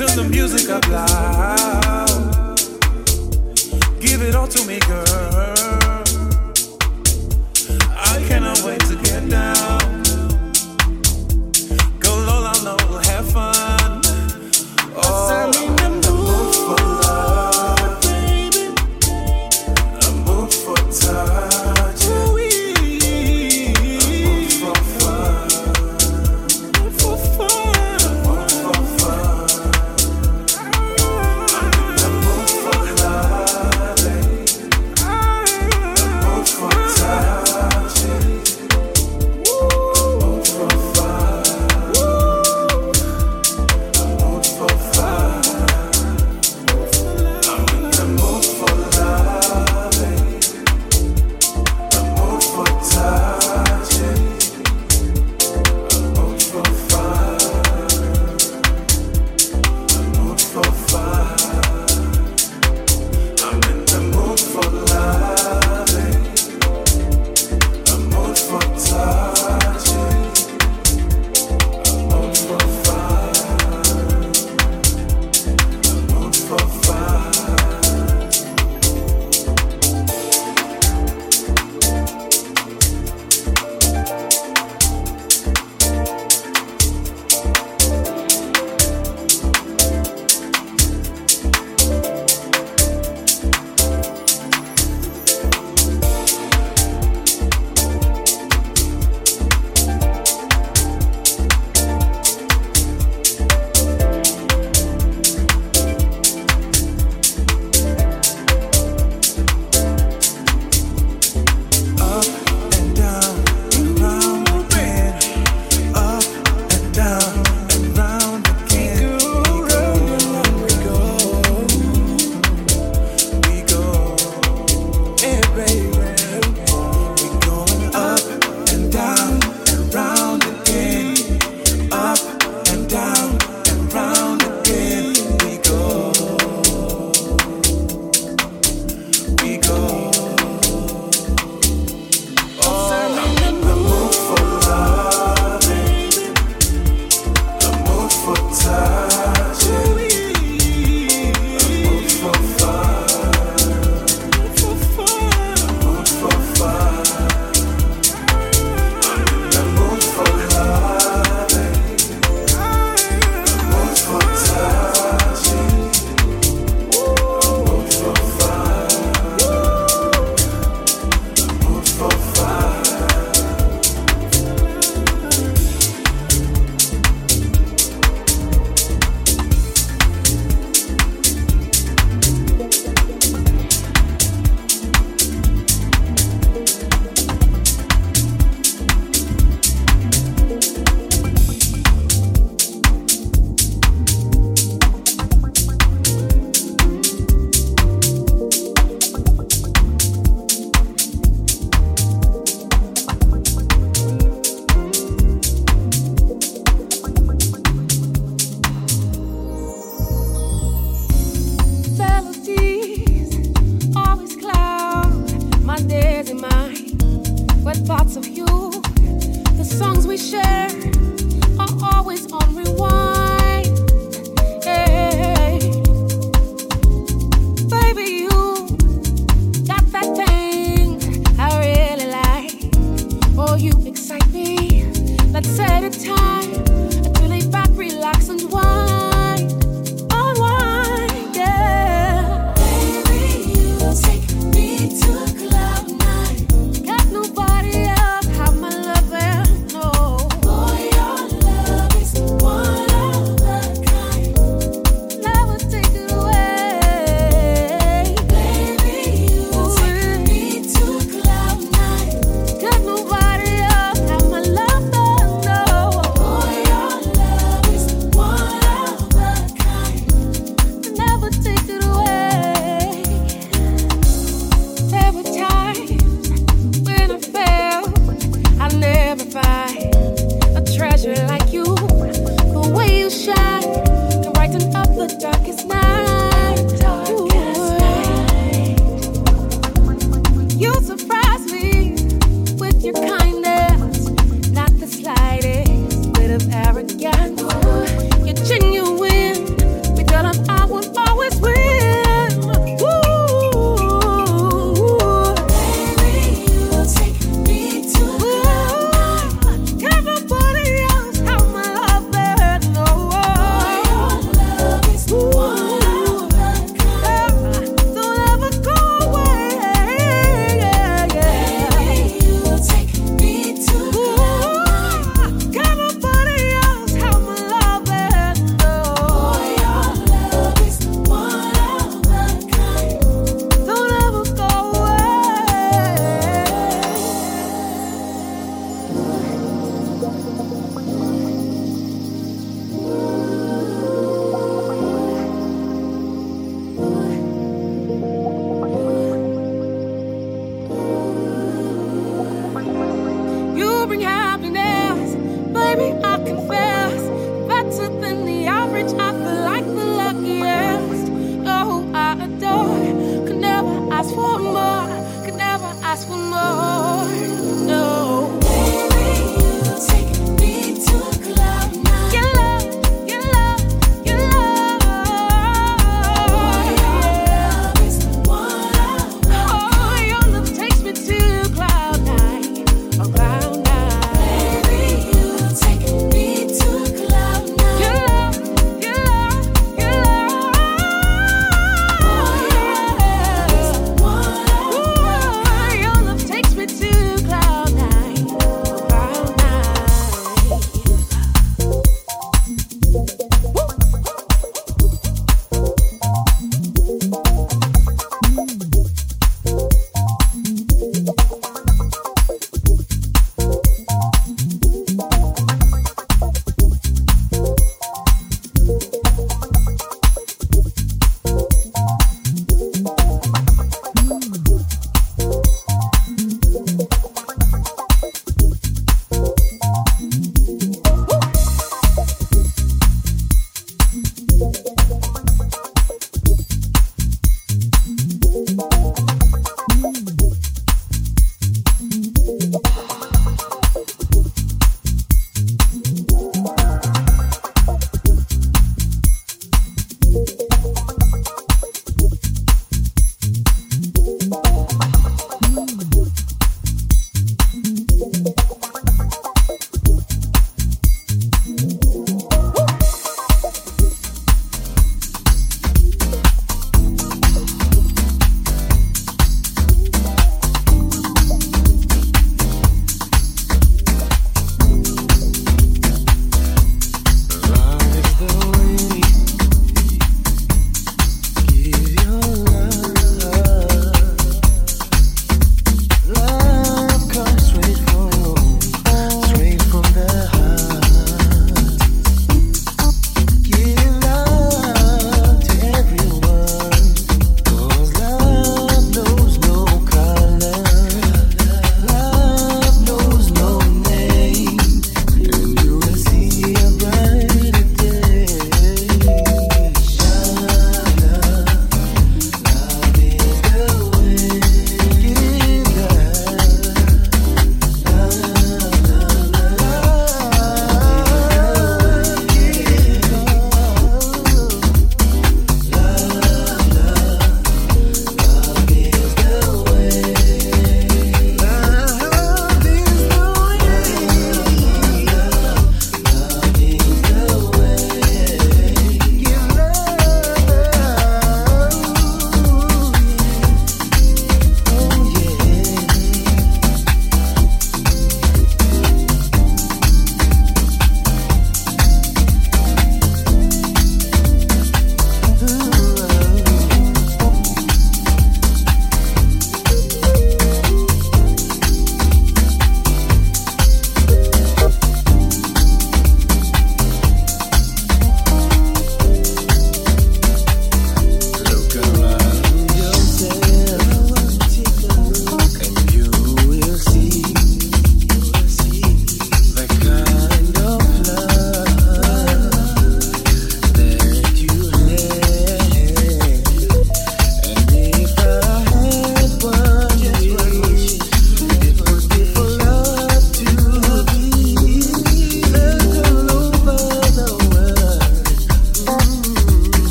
Turn the music up loud. Give it all to me, girl.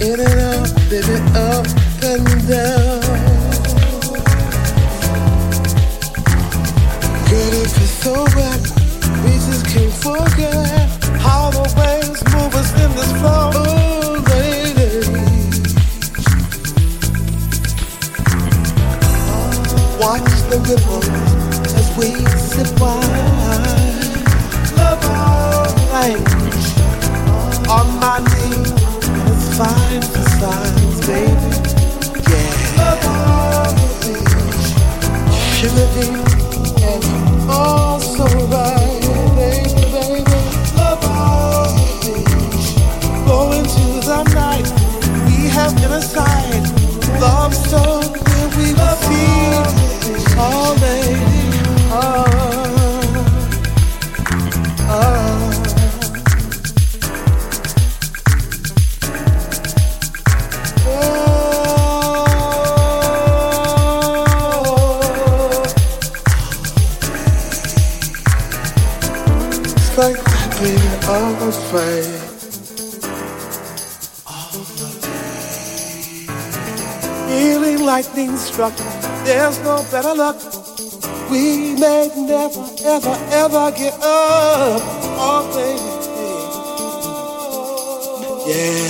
in and out, baby, up and down. Girl, if it's we just can't forget the this oh, Watch the. struck. There's no better luck. We may never, ever, ever get up. Oh, baby. Yeah.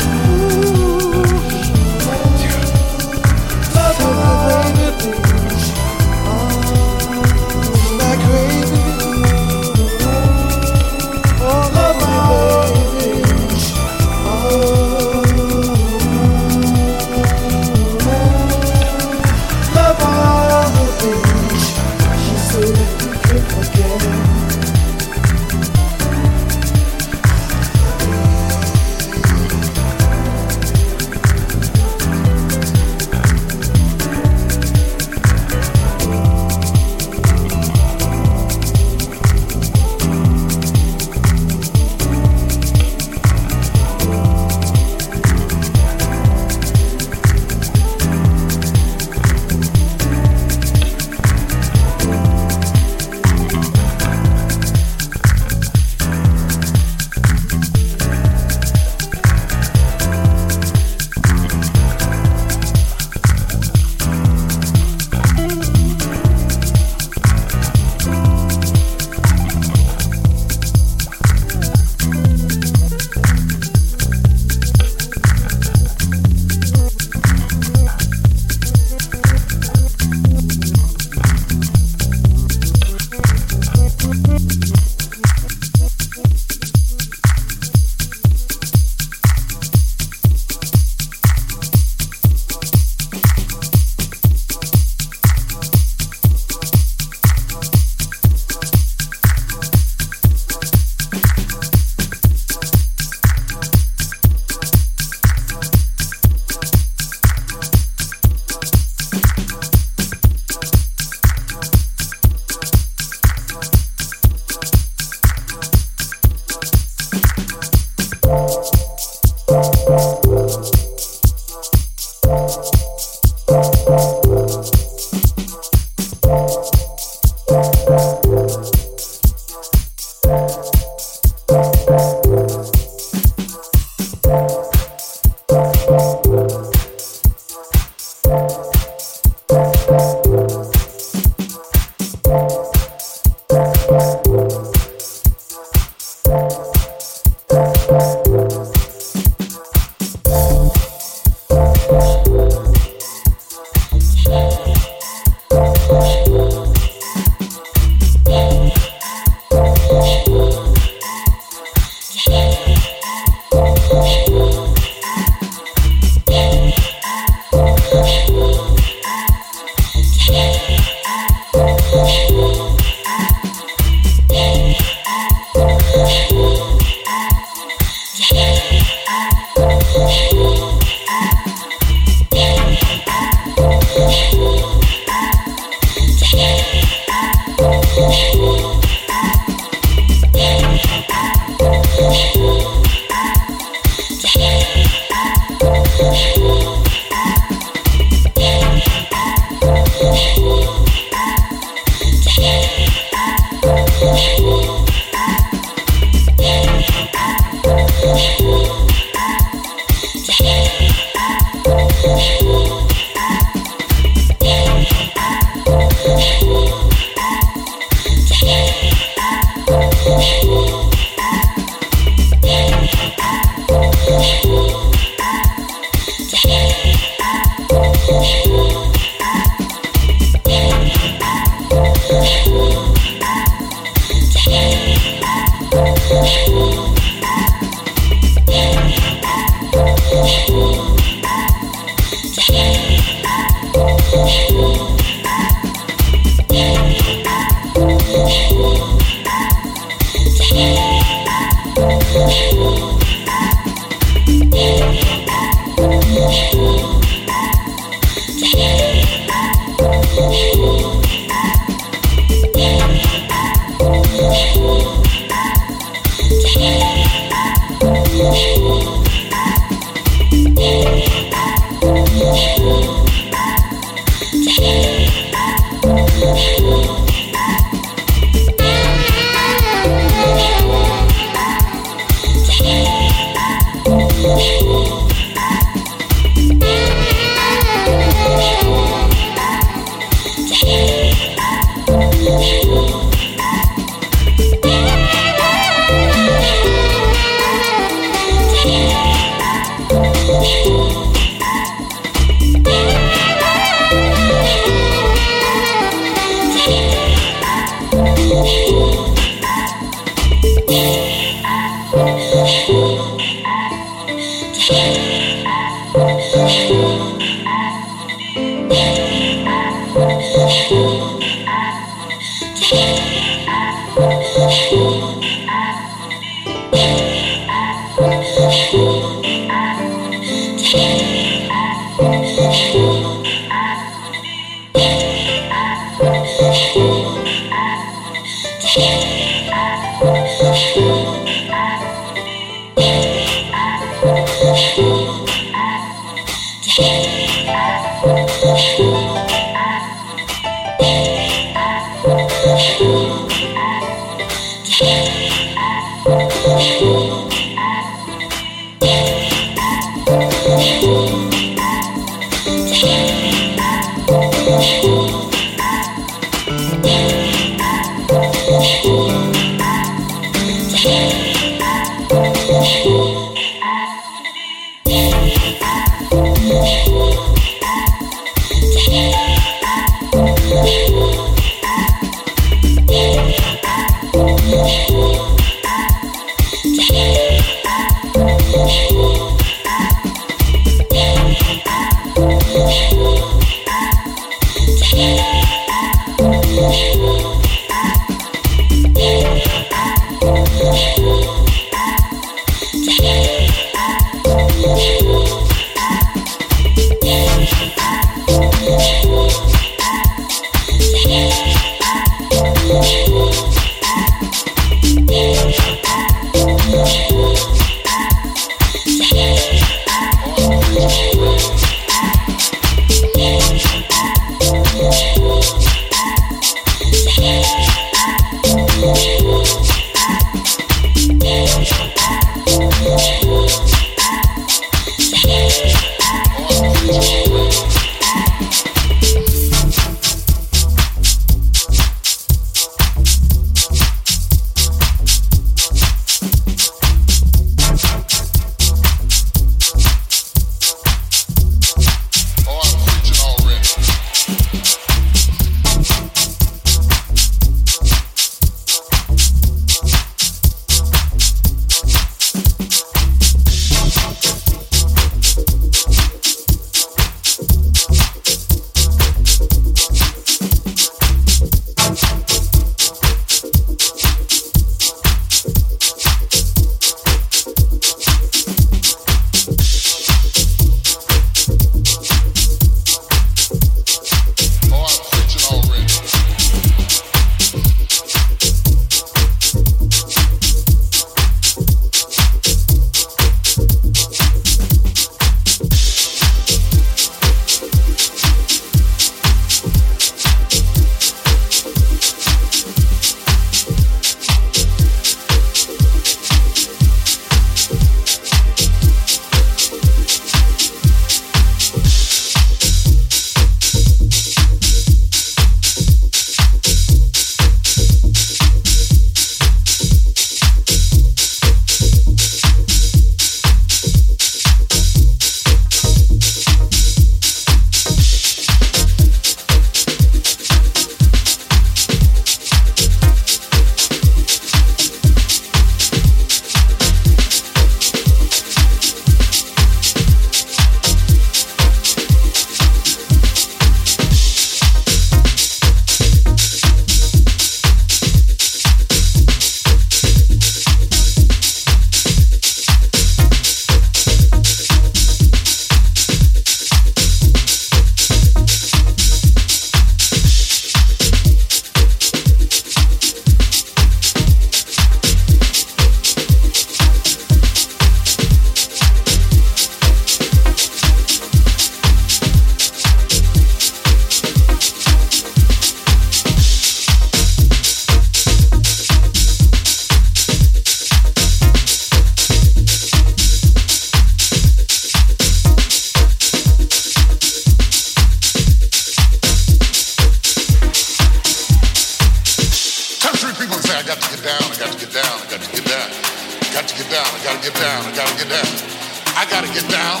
Got to get down. Got to get down, I gotta get down, I gotta get down. I gotta get down,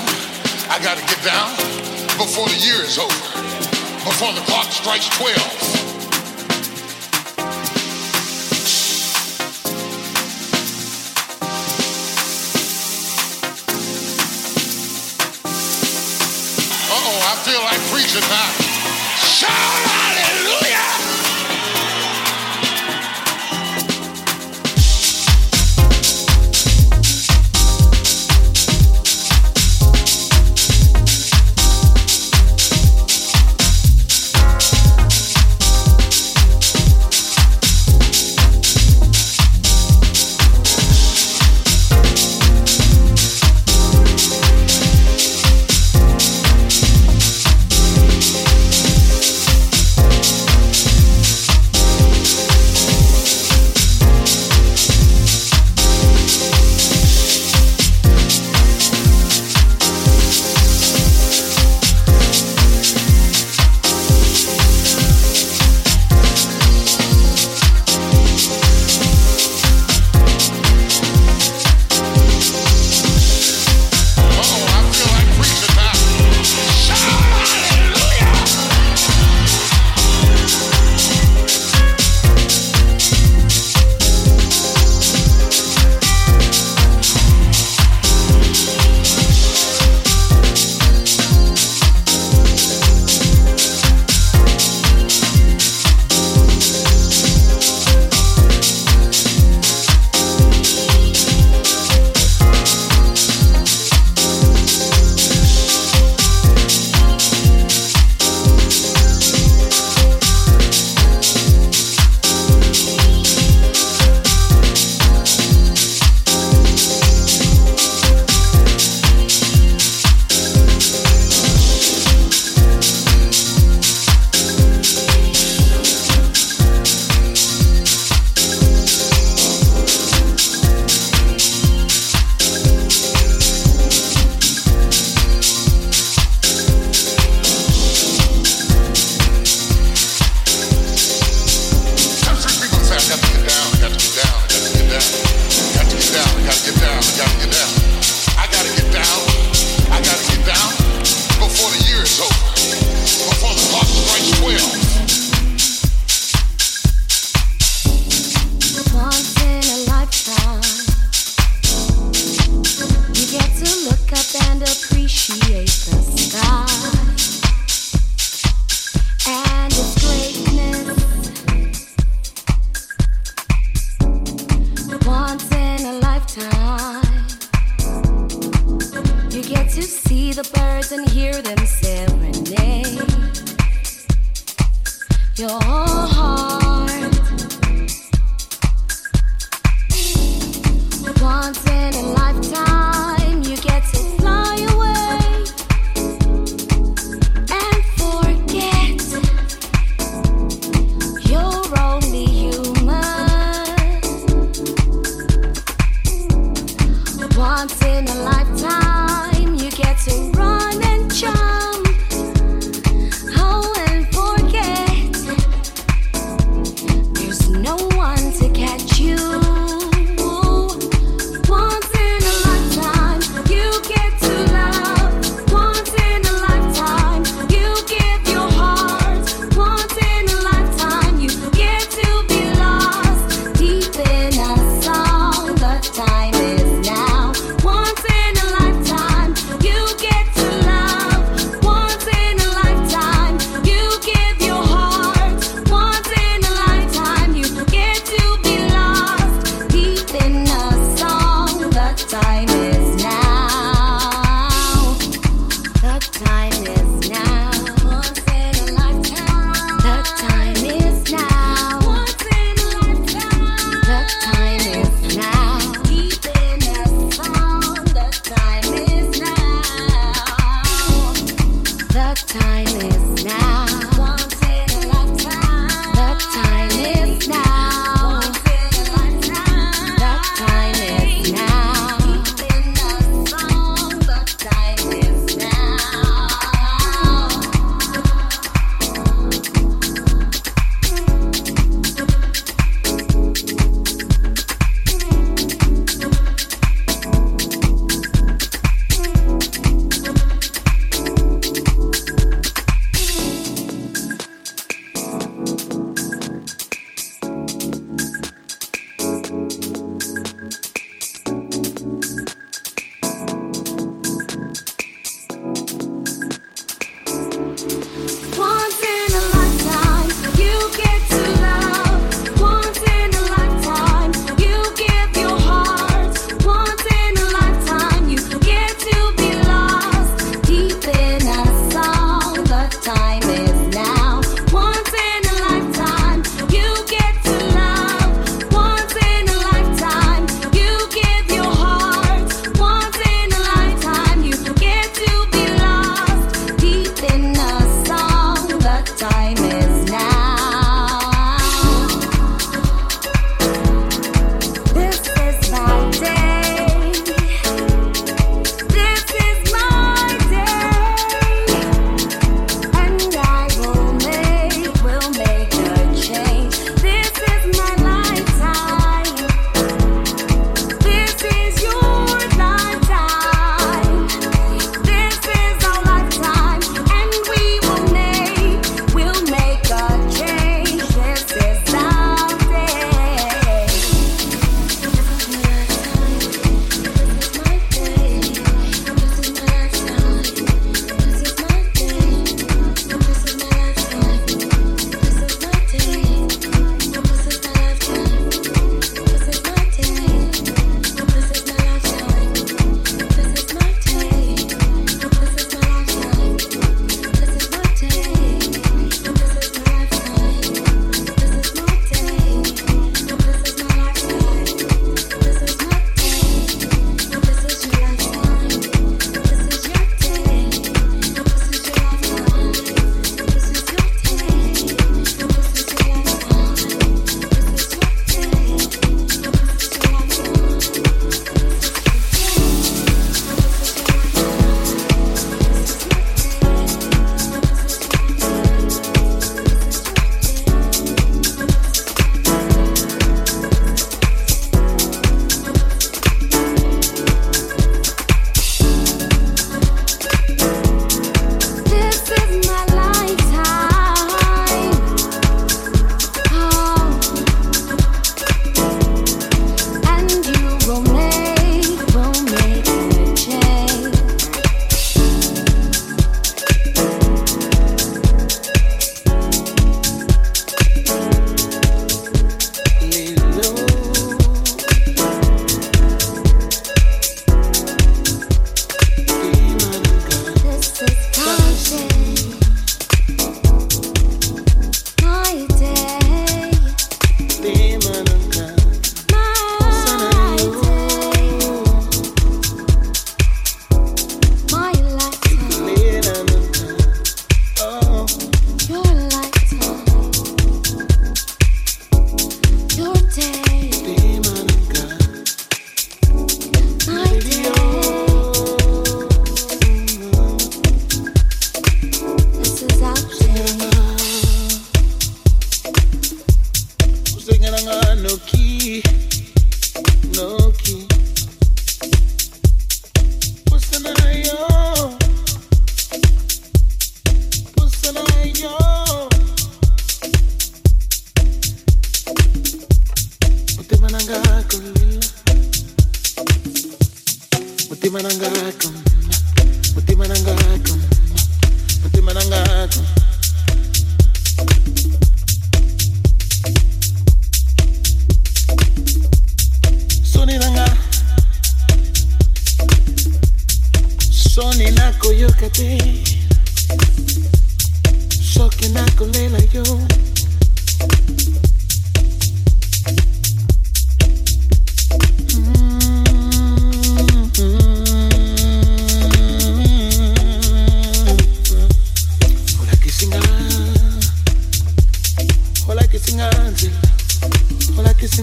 I gotta get down before the year is over, before the clock strikes 12. I feel like preaching now. Shout hallelujah!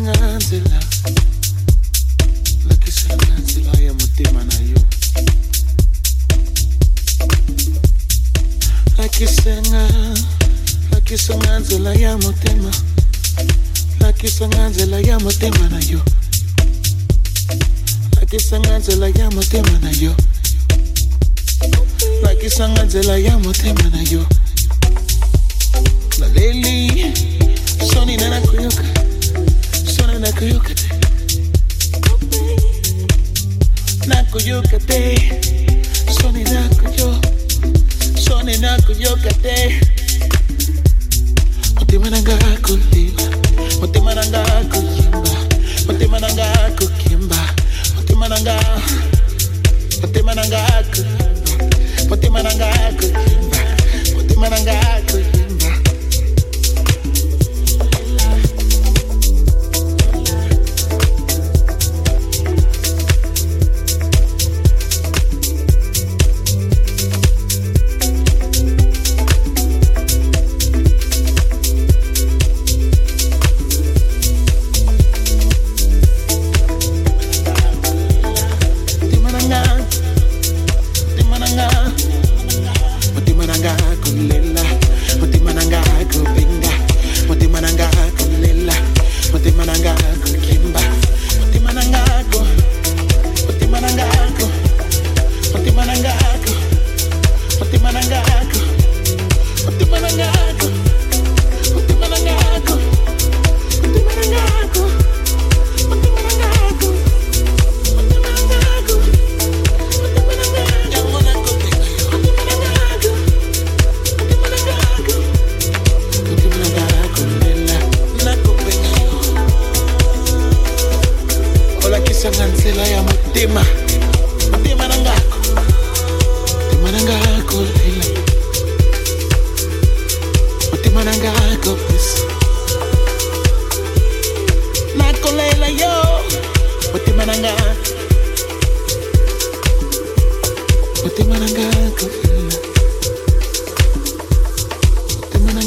senganzela lake senganzela I motema na yo lakisenga uh, lakisonga nzela ya motema lakisonga nzela ya motema na yo lakisanga nzela ya motema na yo nakisanga nzela ya motema na yo naleli soni nanakoyoka nakuyukate nakuyukate soni nakuyo soni nakuyukate mutima nanga kulimba mutima nanga kulimba mutima nanga kukimba mutima nanga mutima nanga kulimba mutima nanga nanga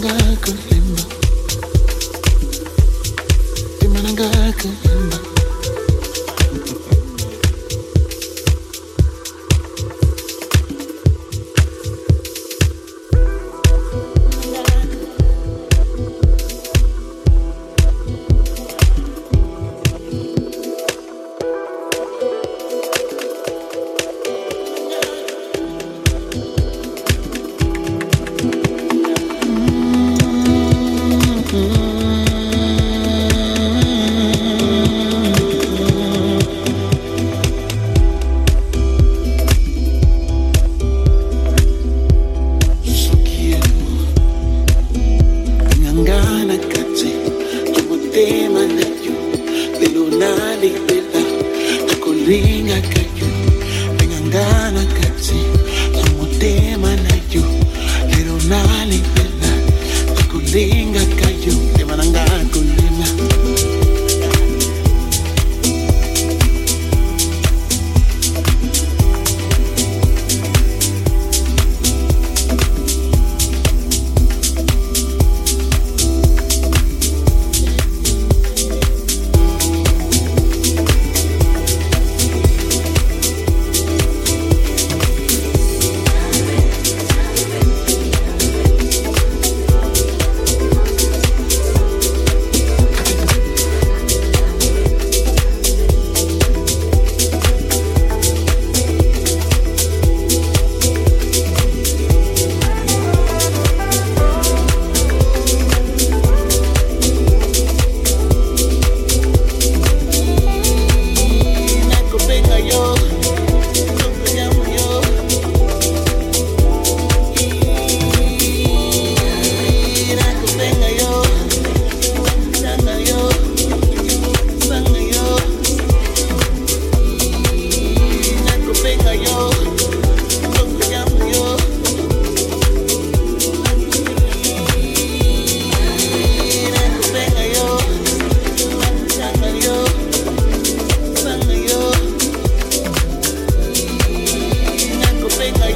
i'm gonna kulimba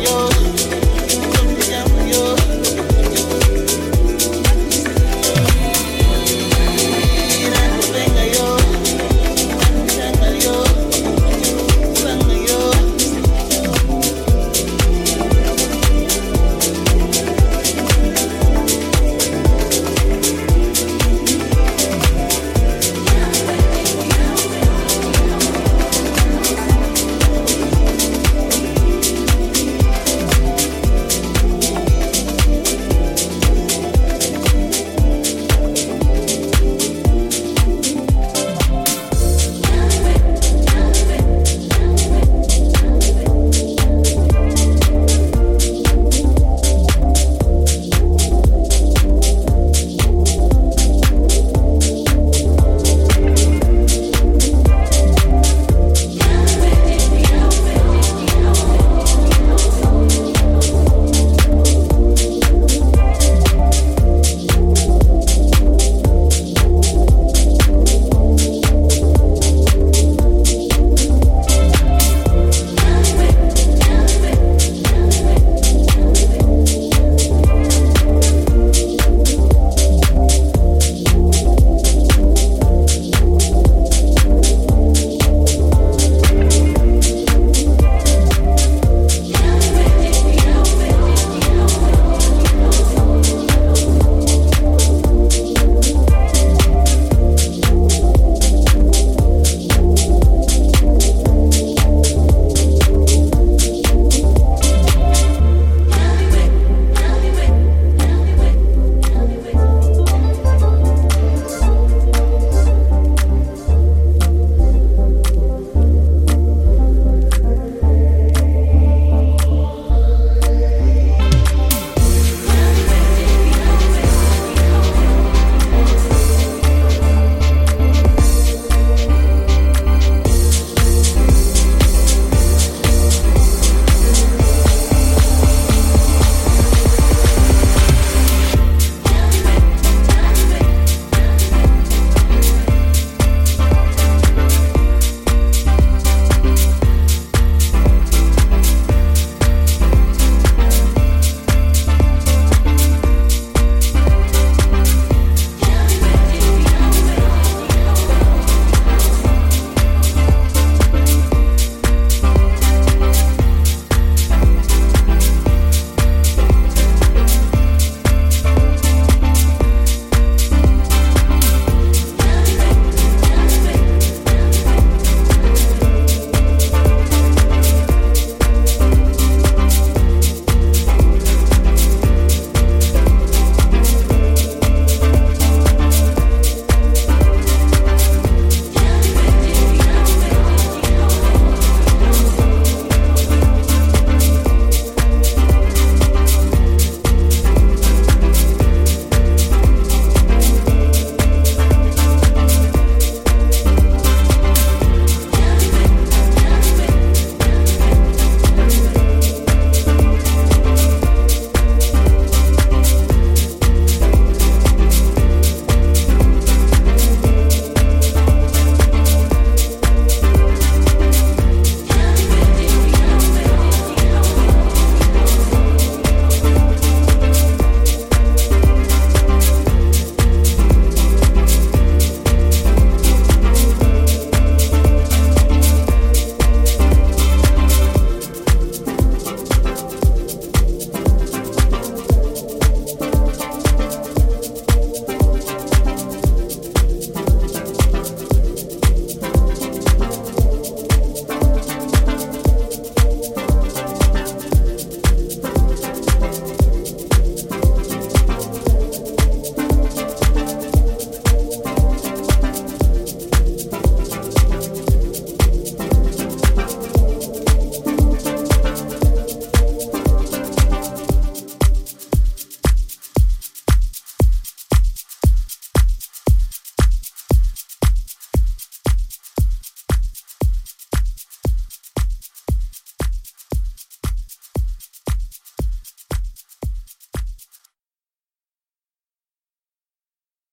You.